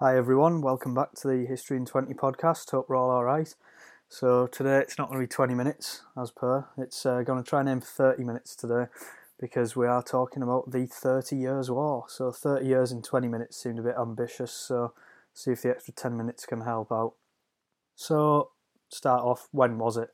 Hi everyone, welcome back to the History in 20 podcast. Hope we're all alright. So today it's not going to be 20 minutes as per, it's uh, going to try and aim for 30 minutes today because we are talking about the 30 Years' War. So 30 years in 20 minutes seemed a bit ambitious, so see if the extra 10 minutes can help out. So, start off, when was it?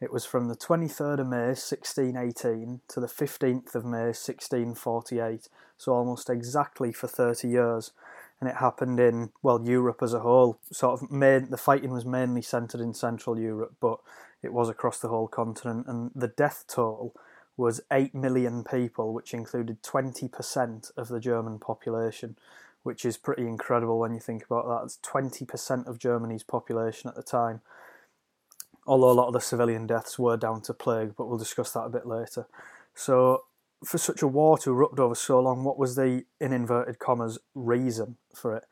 It was from the 23rd of May 1618 to the 15th of May 1648, so almost exactly for 30 years. And it happened in, well, Europe as a whole. Sort of, main, the fighting was mainly centred in Central Europe, but it was across the whole continent. And the death toll was 8 million people, which included 20% of the German population, which is pretty incredible when you think about that. It's 20% of Germany's population at the time. Although a lot of the civilian deaths were down to plague, but we'll discuss that a bit later. So, for such a war to erupt over so long, what was the, in inverted commas, reason for it?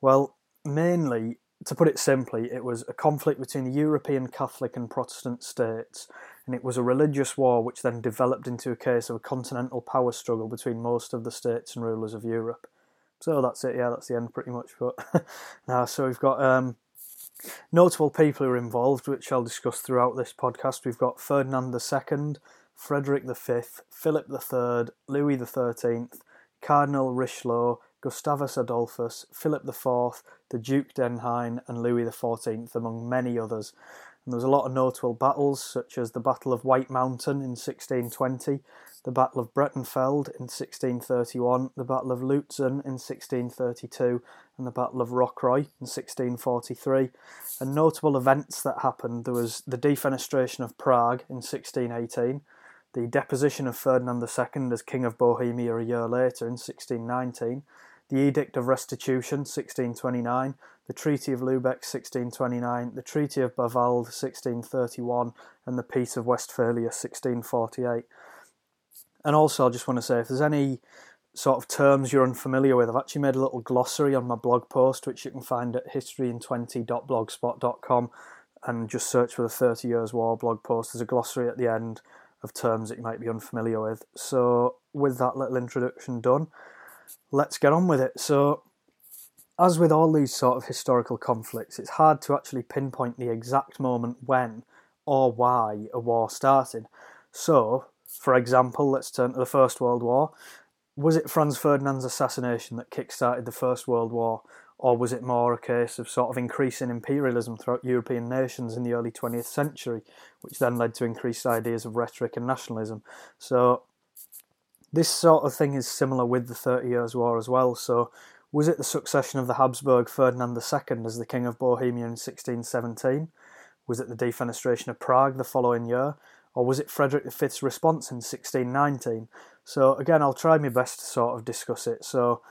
Well, mainly, to put it simply, it was a conflict between the European Catholic and Protestant states and it was a religious war which then developed into a case of a continental power struggle between most of the states and rulers of Europe. So that's it, yeah, that's the end pretty much. But now, so we've got um, notable people who are involved, which I'll discuss throughout this podcast. We've got Ferdinand II, Frederick V, Philip III, Louis XIII, Cardinal Richelieu, Gustavus Adolphus, Philip IV, the Duke d'Enghien, and Louis XIV, among many others. And there was a lot of notable battles, such as the Battle of White Mountain in 1620, the Battle of Breitenfeld in 1631, the Battle of Lutzen in 1632, and the Battle of Rocroi in 1643. And notable events that happened there was the defenestration of Prague in 1618, the deposition of Ferdinand II as King of Bohemia a year later in 1619, the Edict of Restitution 1629, the Treaty of Lubeck 1629, the Treaty of Bärwald 1631, and the Peace of Westphalia 1648. And also, I just want to say if there's any sort of terms you're unfamiliar with, I've actually made a little glossary on my blog post, which you can find at historyin20.blogspot.com and just search for the 30 Years War blog post. There's a glossary at the end of terms that you might be unfamiliar with. So, with that little introduction done, let's get on with it. So, as with all these sort of historical conflicts, it's hard to actually pinpoint the exact moment when or why a war started. So, for example, let's turn to the First World War. Was it Franz Ferdinand's assassination that kick-started the First World War, or was it more a case of sort of increasing imperialism throughout European nations in the early 20th century, which then led to increased ideas of rhetoric and nationalism? So, this sort of thing is similar with the Thirty Years' War as well. So, was it the succession of the Habsburg Ferdinand II as the King of Bohemia in 1617? Was it the defenestration of Prague the following year? Or was it Frederick V's response in 1619? So, again, I'll try my best to sort of discuss it. So,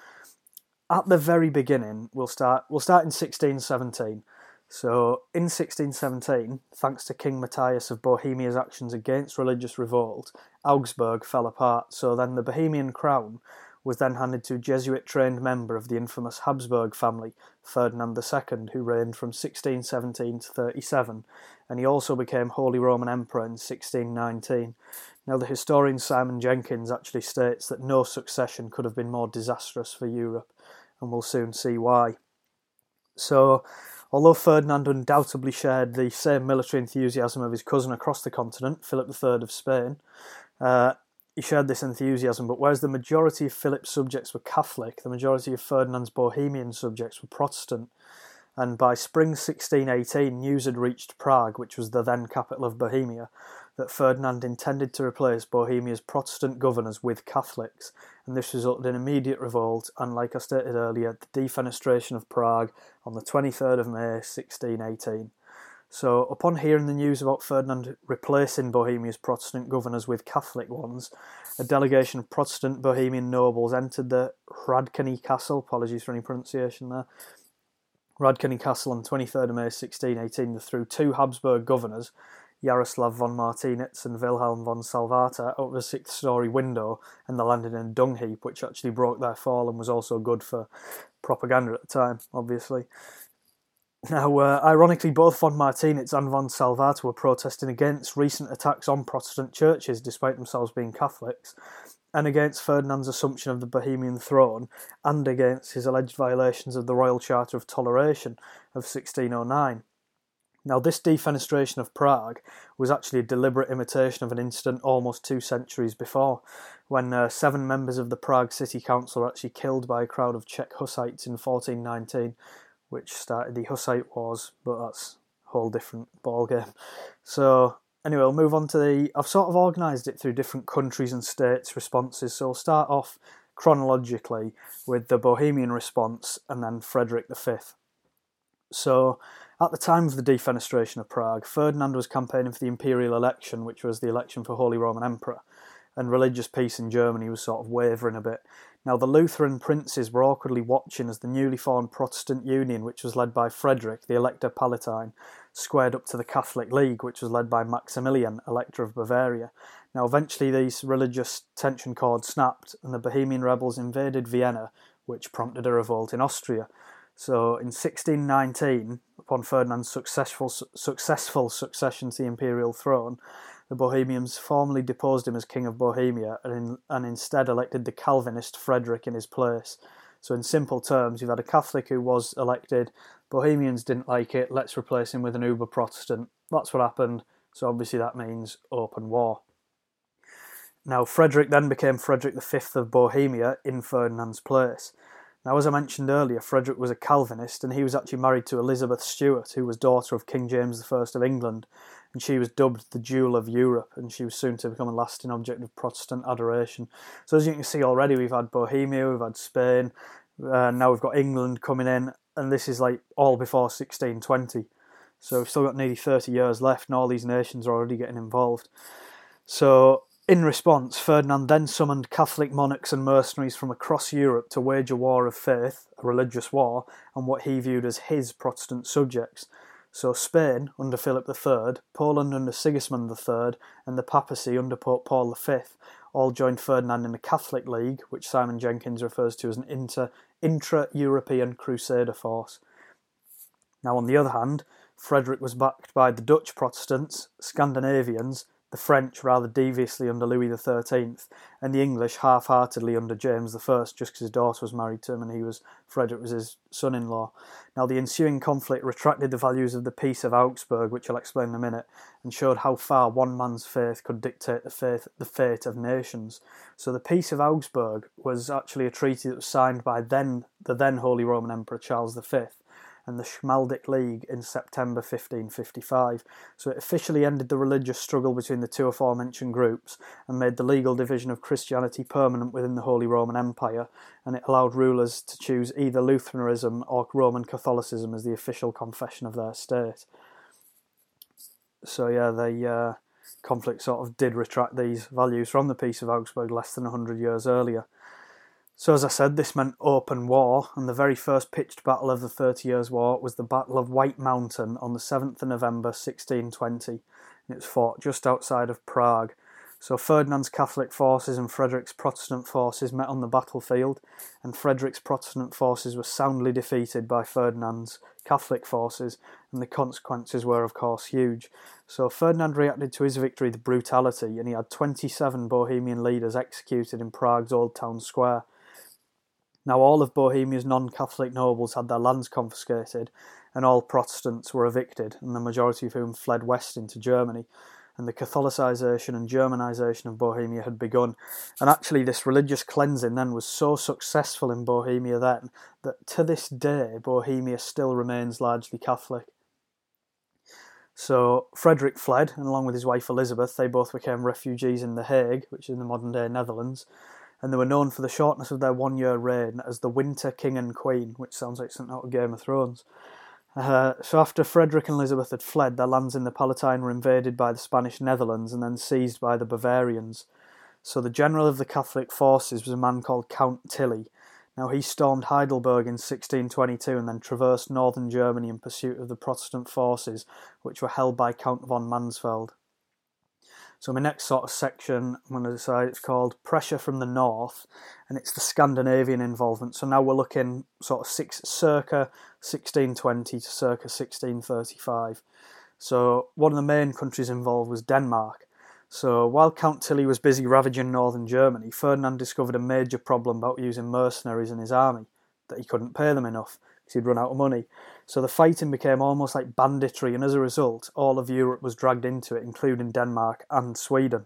at the very beginning, we'll start, we'll start in 1617. So, in 1617, thanks to King Matthias of Bohemia's actions against religious revolt, Augsburg fell apart. So, then the Bohemian crown was then handed to a Jesuit trained member of the infamous Habsburg family, Ferdinand II, who reigned from 1617 to 37, and he also became Holy Roman Emperor in 1619. Now, the historian Simon Jenkins actually states that no succession could have been more disastrous for Europe, and we'll soon see why. So, although Ferdinand undoubtedly shared the same military enthusiasm of his cousin across the continent, Philip III of Spain, uh, he shared this enthusiasm, but whereas the majority of Philip's subjects were Catholic, the majority of Ferdinand's Bohemian subjects were Protestant. And by spring 1618, news had reached Prague, which was the then capital of Bohemia, that Ferdinand intended to replace Bohemia's Protestant governors with Catholics, and this resulted in immediate revolt and, like I stated earlier, the defenestration of Prague on the 23rd of May 1618. So, upon hearing the news about Ferdinand replacing Bohemia's Protestant governors with Catholic ones, a delegation of Protestant Bohemian nobles entered the Hradčany Castle. Apologies for any pronunciation there. Hradčany Castle on 23rd of May 1618 threw two Habsburg governors, Jaroslav von Martinitz and Wilhelm von Slavata, of a sixth story window and they landed in a dung heap, which actually broke their fall and was also good for propaganda at the time, obviously. Now, uh, ironically, both von Martinitz and von Slavata were protesting against recent attacks on Protestant churches, despite themselves being Catholics. and against Ferdinand's assumption of the Bohemian throne, and against his alleged violations of the Royal Charter of Toleration of 1609. Now, this defenestration of Prague was actually a deliberate imitation of an incident almost two centuries before, when uh, seven members of the Prague City Council were actually killed by a crowd of Czech Hussites in 1419, which started the Hussite Wars, but that's a whole different ballgame. So, anyway, we'll move on to the. I've sort of organised it through different countries and states' responses, so we'll start off chronologically with the Bohemian response and then Frederick V. So, at the time of the defenestration of Prague, Ferdinand was campaigning for the imperial election, which was the election for Holy Roman Emperor, and religious peace in Germany was sort of wavering a bit. Now, the Lutheran princes were awkwardly watching as the newly formed Protestant Union, which was led by Frederick, the Elector Palatine, squared up to the Catholic League, which was led by Maximilian, Elector of Bavaria. Now, eventually, these religious tension cords snapped, and the Bohemian rebels invaded Vienna, which prompted a revolt in Austria. So in 1619, upon Ferdinand's successful, successful succession to the imperial throne, the Bohemians formally deposed him as King of Bohemia and, in, and instead elected the Calvinist Frederick in his place. So, in simple terms, you've had a Catholic who was elected, Bohemians didn't like it, let's replace him with an uber Protestant. That's what happened, so obviously that means open war. Now, Frederick then became Frederick V of Bohemia in Ferdinand's place. Now, as I mentioned earlier, Frederick was a Calvinist and he was actually married to Elizabeth Stuart, who was daughter of King James I of England, and she was dubbed the Jewel of Europe, and she was soon to become a lasting object of Protestant adoration. So, as you can see already, we've had Bohemia, we've had Spain, uh, now we've got England coming in, and this is like all before 1620. So, we've still got nearly 30 years left, and all these nations are already getting involved. So, in response, Ferdinand then summoned Catholic monarchs and mercenaries from across Europe to wage a war of faith, a religious war, on what he viewed as his Protestant subjects. So Spain under Philip III, Poland under Sigismund III, and the papacy under Pope Paul V all joined Ferdinand in the Catholic League, which Simon Jenkins refers to as an inter, intra-European crusader force. Now, on the other hand, Frederick was backed by the Dutch Protestants, Scandinavians, the French rather deviously under Louis XIII, and the English half-heartedly under James I, just because his daughter was married to him and he was Frederick was his son-in-law. Now the ensuing conflict retracted the values of the Peace of Augsburg, which I'll explain in a minute, and showed how far one man's faith could dictate the faith the fate of nations. So the Peace of Augsburg was actually a treaty that was signed by then the then Holy Roman Emperor Charles V and the Schmalkaldic League in September 1555. So it officially ended the religious struggle between the two aforementioned groups and made the legal division of Christianity permanent within the Holy Roman Empire, and it allowed rulers to choose either Lutheranism or Roman Catholicism as the official confession of their state. So yeah, the uh, conflict sort of did retract these values from the Peace of Augsburg less than 100 years earlier. So, as I said, this meant open war, and the very first pitched battle of the Thirty Years' War was the Battle of White Mountain on the 7th of November 1620, and it was fought just outside of Prague. So, Ferdinand's Catholic forces and Frederick's Protestant forces met on the battlefield, and Frederick's Protestant forces were soundly defeated by Ferdinand's Catholic forces, and the consequences were, of course, huge. So, Ferdinand reacted to his victory with brutality, and he had 27 Bohemian leaders executed in Prague's Old Town Square now, all of Bohemia's non Catholic nobles had their lands confiscated, and all Protestants were evicted, and the majority of whom fled west into Germany. And the Catholicisation and Germanisation of Bohemia had begun. And actually, this religious cleansing then was so successful in Bohemia then that to this day, Bohemia still remains largely Catholic. So Frederick fled, and along with his wife Elizabeth, they both became refugees in The Hague, which is in the modern day Netherlands and they were known for the shortness of their one year reign as the Winter King and Queen, which sounds like something out of Game of Thrones. Uh, so after Frederick and Elizabeth had fled, their lands in the Palatine were invaded by the Spanish Netherlands and then seized by the Bavarians. So the general of the Catholic forces was a man called Count Tilly. Now he stormed Heidelberg in 1622 and then traversed northern Germany in pursuit of the Protestant forces, which were held by Count von Mansfeld. So my next sort of section, I'm going to decide it's called Pressure from the North, and it's the Scandinavian involvement. So now we're looking sort of six, circa 1620 to circa 1635. So one of the main countries involved was Denmark. So while Count Tilly was busy ravaging northern Germany, Ferdinand discovered a major problem about using mercenaries in his army, that he couldn't pay them enough because he'd run out of money. So the fighting became almost like banditry, and as a result, all of Europe was dragged into it, including Denmark and Sweden.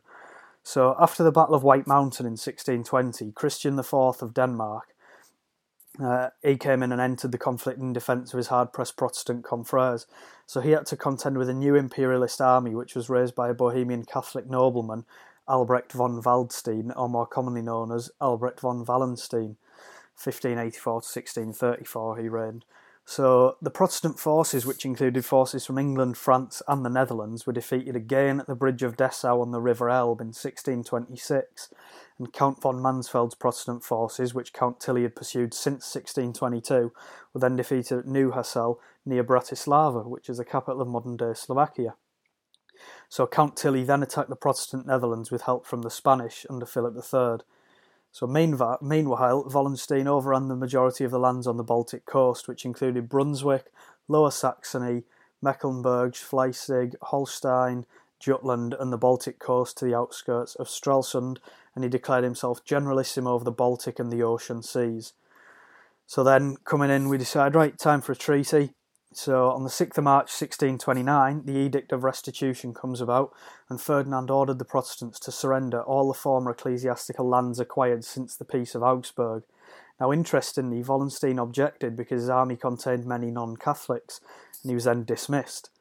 So after the Battle of White Mountain in 1620, Christian IV of Denmark uh, he came in and entered the conflict in defence of his hard pressed Protestant confreres. So he had to contend with a new imperialist army, which was raised by a Bohemian Catholic nobleman, Albrecht von Waldstein, or more commonly known as Albrecht von Wallenstein. 1584 to 1634 he reigned. So the Protestant forces, which included forces from England, France, and the Netherlands, were defeated again at the Bridge of Dessau on the River Elbe in 1626, and Count von Mansfeld's Protestant forces, which Count Tilly had pursued since 1622, were then defeated at Neuhasel near Bratislava, which is the capital of modern day Slovakia. So Count Tilly then attacked the Protestant Netherlands with help from the Spanish under Philip III. So meanwhile, Wallenstein overran the majority of the lands on the Baltic coast, which included Brunswick, Lower Saxony, Mecklenburg, Schleswig, Holstein, Jutland, and the Baltic coast to the outskirts of Stralsund, and he declared himself generalissimo over the Baltic and the ocean seas. So then, coming in, we decide, right, time for a treaty. So on the 6th of March 1629, the Edict of Restitution comes about, and Ferdinand ordered the Protestants to surrender all the former ecclesiastical lands acquired since the Peace of Augsburg. Now, interestingly, Wallenstein objected because his army contained many non Catholics, and he was then dismissed.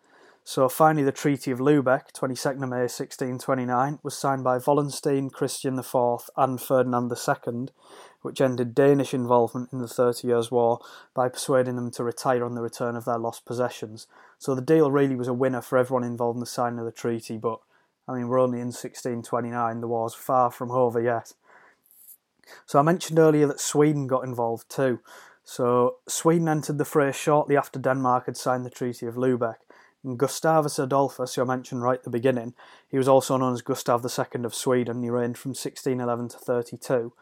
So finally, the Treaty of Lubeck, 22nd of May 1629, was signed by Wallenstein, Christian IV, and Ferdinand II, which ended Danish involvement in the Thirty Years' War by persuading them to retire on the return of their lost possessions. So the deal really was a winner for everyone involved in the signing of the treaty, but I mean, we're only in 1629, the war's far from over yet. So I mentioned earlier that Sweden got involved too. So Sweden entered the fray shortly after Denmark had signed the Treaty of Lubeck. Gustavus Adolphus, who I mentioned right at the beginning, he was also known as Gustav II of Sweden. He reigned from 1611 to 32.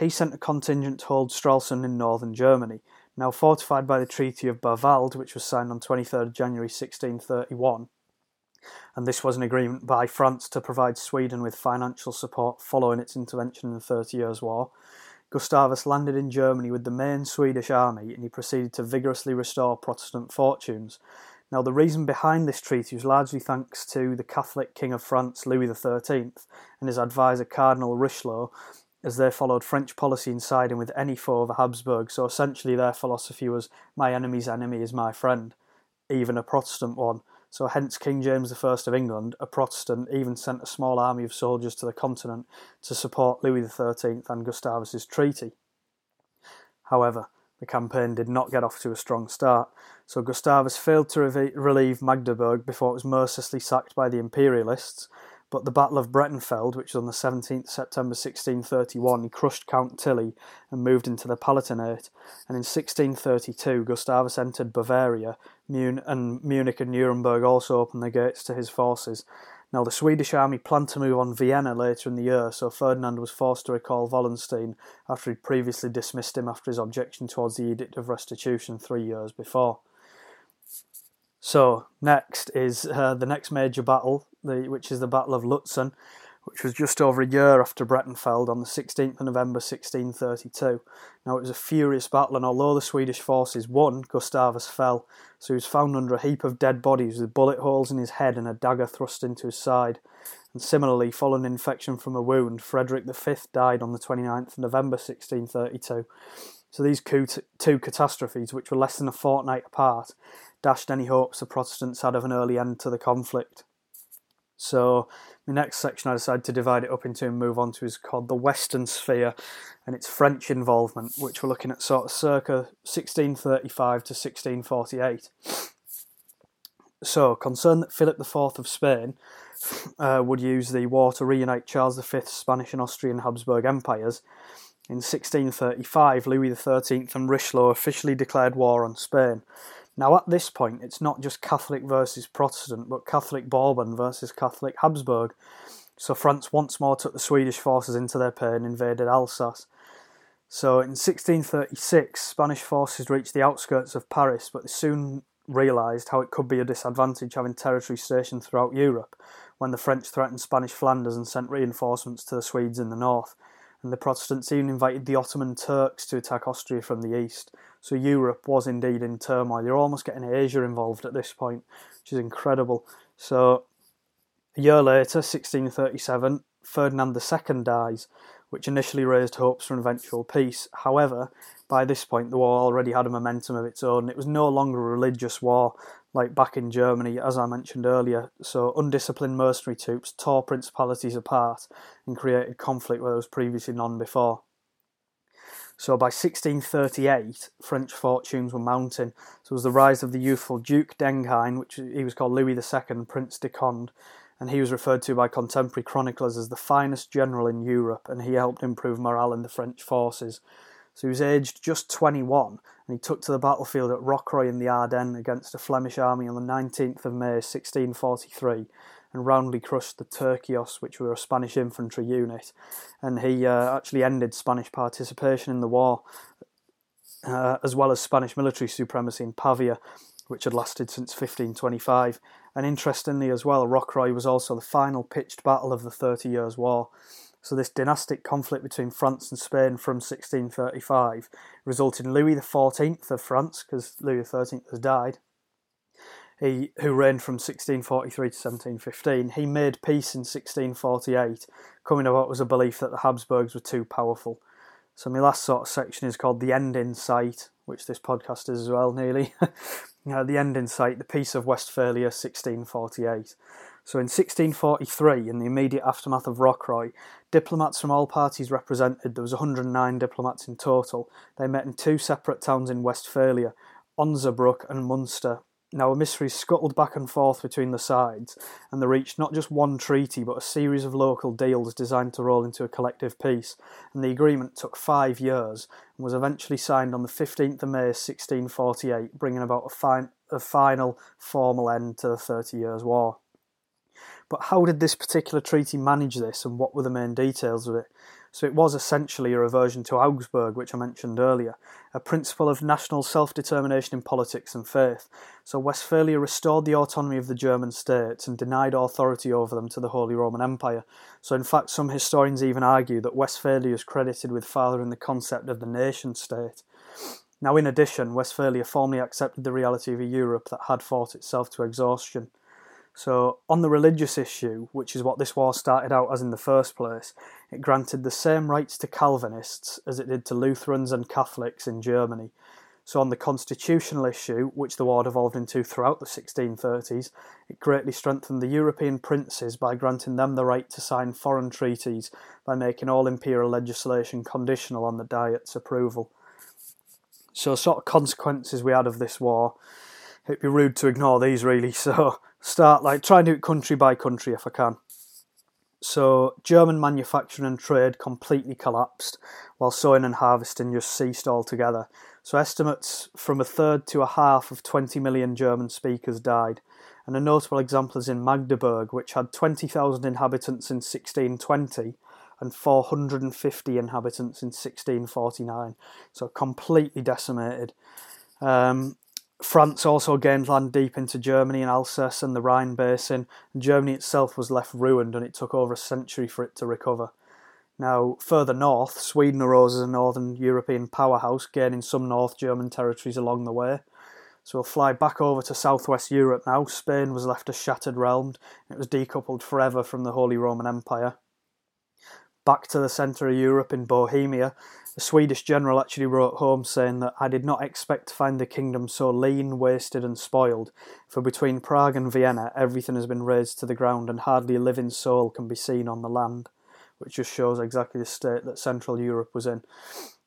He sent a contingent to hold Stralsund in northern Germany, now fortified by the Treaty of Bärwald, which was signed on 23rd January 1631. And this was an agreement by France to provide Sweden with financial support following its intervention in the Thirty Years' War. Gustavus landed in Germany with the main Swedish army and he proceeded to vigorously restore Protestant fortunes. Now, the reason behind this treaty was largely thanks to the Catholic King of France, Louis XIII, and his advisor, Cardinal Richelieu, as they followed French policy in siding with any foe of the Habsburg. So essentially, their philosophy was my enemy's enemy is my friend, even a Protestant one. So hence, King James I of England, a Protestant, even sent a small army of soldiers to the continent to support Louis XIII and Gustavus's treaty. However, the campaign did not get off to a strong start, so Gustavus failed to relieve Magdeburg before it was mercilessly sacked by the Imperialists. But the Battle of Breitenfeld, which was on the 17th September 1631, he crushed Count Tilly and moved into the Palatinate. And in 1632, Gustavus entered Bavaria, and Munich and Nuremberg also opened their gates to his forces. Now, the Swedish army planned to move on Vienna later in the year, so Ferdinand was forced to recall Wallenstein after he'd previously dismissed him after his objection towards the Edict of Restitution three years before. So, next is uh, the next major battle, the, which is the Battle of Lutzen, which was just over a year after Breitenfeld on the 16th of November 1632. Now, it was a furious battle, and although the Swedish forces won, Gustavus fell, so he was found under a heap of dead bodies with bullet holes in his head and a dagger thrust into his side. And similarly, following infection from a wound, Frederick V died on the 29th of November 1632. So these two catastrophes, which were less than a fortnight apart, dashed any hopes the Protestants had of an early end to the conflict. So the next section I decided to divide it up into and move on to is called the Western Sphere and its French involvement, which we're looking at sort of circa 1635 to 1648. So, concerned that Philip IV of Spain uh, would use the war to reunite Charles V's Spanish and Austrian Habsburg empires, in 1635 Louis XIII and Richelieu officially declared war on Spain now, at this point, it's not just Catholic versus Protestant, but Catholic Bourbon versus Catholic Habsburg. So, France once more took the Swedish forces into their pay and invaded Alsace. So, in 1636, Spanish forces reached the outskirts of Paris, but they soon realised how it could be a disadvantage having territory stationed throughout Europe when the French threatened Spanish Flanders and sent reinforcements to the Swedes in the north. And the Protestants even invited the Ottoman Turks to attack Austria from the east. So Europe was indeed in turmoil. You're almost getting Asia involved at this point, which is incredible. So a year later, 1637, Ferdinand II dies, which initially raised hopes for an eventual peace. However, by this point, the war already had a momentum of its own. It was no longer a religious war like back in Germany, as I mentioned earlier. So, undisciplined mercenary troops tore principalities apart and created conflict where there was previously none before. So, by 1638, French fortunes were mounting. So, it was the rise of the youthful Duke d'Enghien, which he was called Louis II, Prince de Conde, and he was referred to by contemporary chroniclers as the finest general in Europe, and he helped improve morale in the French forces. So he was aged just 21, and he took to the battlefield at Rocroi in the Ardennes against a Flemish army on the 19th of May 1643, and roundly crushed the Tercios, which were a Spanish infantry unit, and he uh, actually ended Spanish participation in the war, uh, as well as Spanish military supremacy in Pavia, which had lasted since 1525. And interestingly, as well, Rocroi was also the final pitched battle of the Thirty Years' War. So, this dynastic conflict between France and Spain from 1635 resulted in Louis XIV of France, because Louis XIII has died, he, who reigned from 1643 to 1715. He made peace in 1648, coming about was a belief that the Habsburgs were too powerful. So, my last sort of section is called The End in Sight, which this podcast is as well, nearly. uh, the End in Sight, the Peace of Westphalia, 1648. So in 1643, in the immediate aftermath of Rocroi, diplomats from all parties represented, there was 109 diplomats in total, they met in two separate towns in Westphalia, Osnabrück and Munster. Now a mystery scuttled back and forth between the sides, and they reached not just one treaty but a series of local deals designed to roll into a collective peace, and the agreement took five years and was eventually signed on the 15th of May 1648, bringing about a, a final formal end to the Thirty Years' War. But how did this particular treaty manage this and what were the main details of it? So it was essentially a reversion to Augsburg, which I mentioned earlier, a principle of national self determination in politics and faith. So Westphalia restored the autonomy of the German states and denied authority over them to the Holy Roman Empire. So, in fact, some historians even argue that Westphalia is credited with fathering the concept of the nation state. Now, in addition, Westphalia formally accepted the reality of a Europe that had fought itself to exhaustion. So, on the religious issue, which is what this war started out as in the first place, it granted the same rights to Calvinists as it did to Lutherans and Catholics in Germany. So, on the constitutional issue, which the war evolved into throughout the 1630s, it greatly strengthened the European princes by granting them the right to sign foreign treaties by making all imperial legislation conditional on the Diet's approval. So, sort of consequences we had of this war. It'd be rude to ignore these, really. So, start like try and do it country by country if I can. So German manufacturing and trade completely collapsed, while sowing and harvesting just ceased altogether. So estimates from a third to a half of 20 million German speakers died. And a notable example is in Magdeburg, which had 20,000 inhabitants in 1620 and 450 inhabitants in 1649. So completely decimated. Um, France also gained land deep into Germany and Alsace and the Rhine basin, Germany itself was left ruined and it took over a century for it to recover. Now, further north, Sweden arose as a northern European powerhouse, gaining some North German territories along the way. So we'll fly back over to southwest Europe now. Spain was left a shattered realm, it was decoupled forever from the Holy Roman Empire. Back to the centre of Europe in Bohemia, the Swedish general actually wrote home saying that I did not expect to find the kingdom so lean, wasted, and spoiled, for between Prague and Vienna everything has been razed to the ground and hardly a living soul can be seen on the land, which just shows exactly the state that Central Europe was in.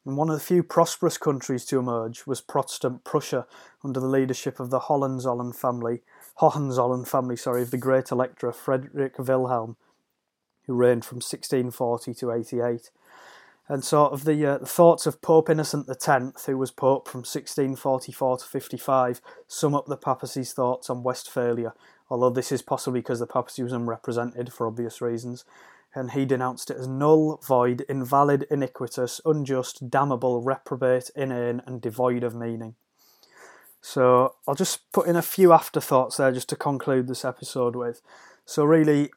And one of the few prosperous countries to emerge was Protestant Prussia under the leadership of the Hohenzollern family, Hohenzollern family, sorry, of the great elector Frederick Wilhelm, who reigned from 1640 to 88 and sort of the, uh, the thoughts of Pope Innocent X, who was Pope from 1644 to 55, sum up the papacy's thoughts on Westphalia, although this is possibly because the papacy was unrepresented for obvious reasons. And he denounced it as null, void, invalid, iniquitous, unjust, damnable, reprobate, inane, and devoid of meaning. So I'll just put in a few afterthoughts there just to conclude this episode with. So, really,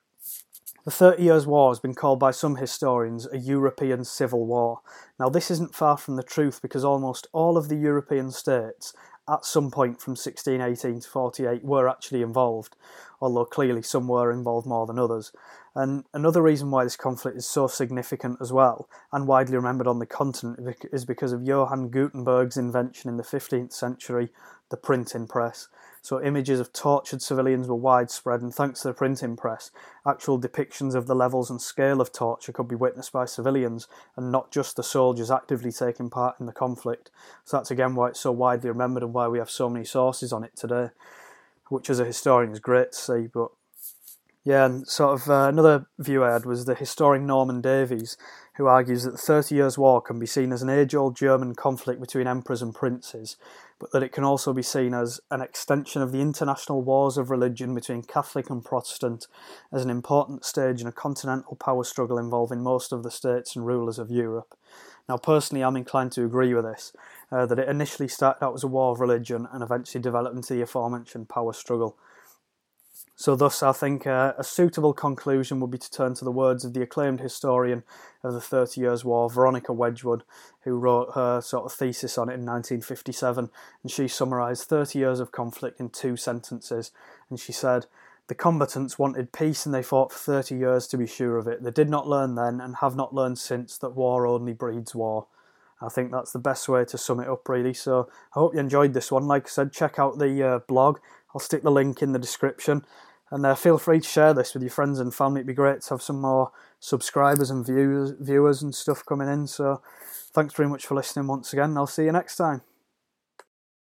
the Thirty Years' War has been called by some historians a European civil war. Now, this isn't far from the truth because almost all of the European states, at some point from 1618 to 48, were actually involved, although clearly some were involved more than others. And another reason why this conflict is so significant as well, and widely remembered on the continent, is because of Johann Gutenberg's invention in the 15th century, the printing press. So images of tortured civilians were widespread, and thanks to the printing press, actual depictions of the levels and scale of torture could be witnessed by civilians and not just the soldiers actively taking part in the conflict. So that's again why it's so widely remembered and why we have so many sources on it today, which as a historian is great to see. But yeah, and sort of uh, another view I had was the historian Norman Davies, who argues that the Thirty Years' War can be seen as an age old German conflict between emperors and princes, but that it can also be seen as an extension of the international wars of religion between Catholic and Protestant as an important stage in a continental power struggle involving most of the states and rulers of Europe. Now, personally, I'm inclined to agree with this, uh, that it initially started out as a war of religion and eventually developed into the aforementioned power struggle. So, thus, I think uh, a suitable conclusion would be to turn to the words of the acclaimed historian of the Thirty Years' War, Veronica Wedgwood, who wrote her sort of thesis on it in 1957. And she summarised 30 years of conflict in two sentences. And she said, The combatants wanted peace and they fought for 30 years to be sure of it. They did not learn then and have not learned since that war only breeds war. I think that's the best way to sum it up, really. So I hope you enjoyed this one. Like I said, check out the uh, blog. I'll stick the link in the description. And uh, feel free to share this with your friends and family. It'd be great to have some more subscribers and viewers, viewers and stuff coming in. So thanks very much for listening once again. I'll see you next time.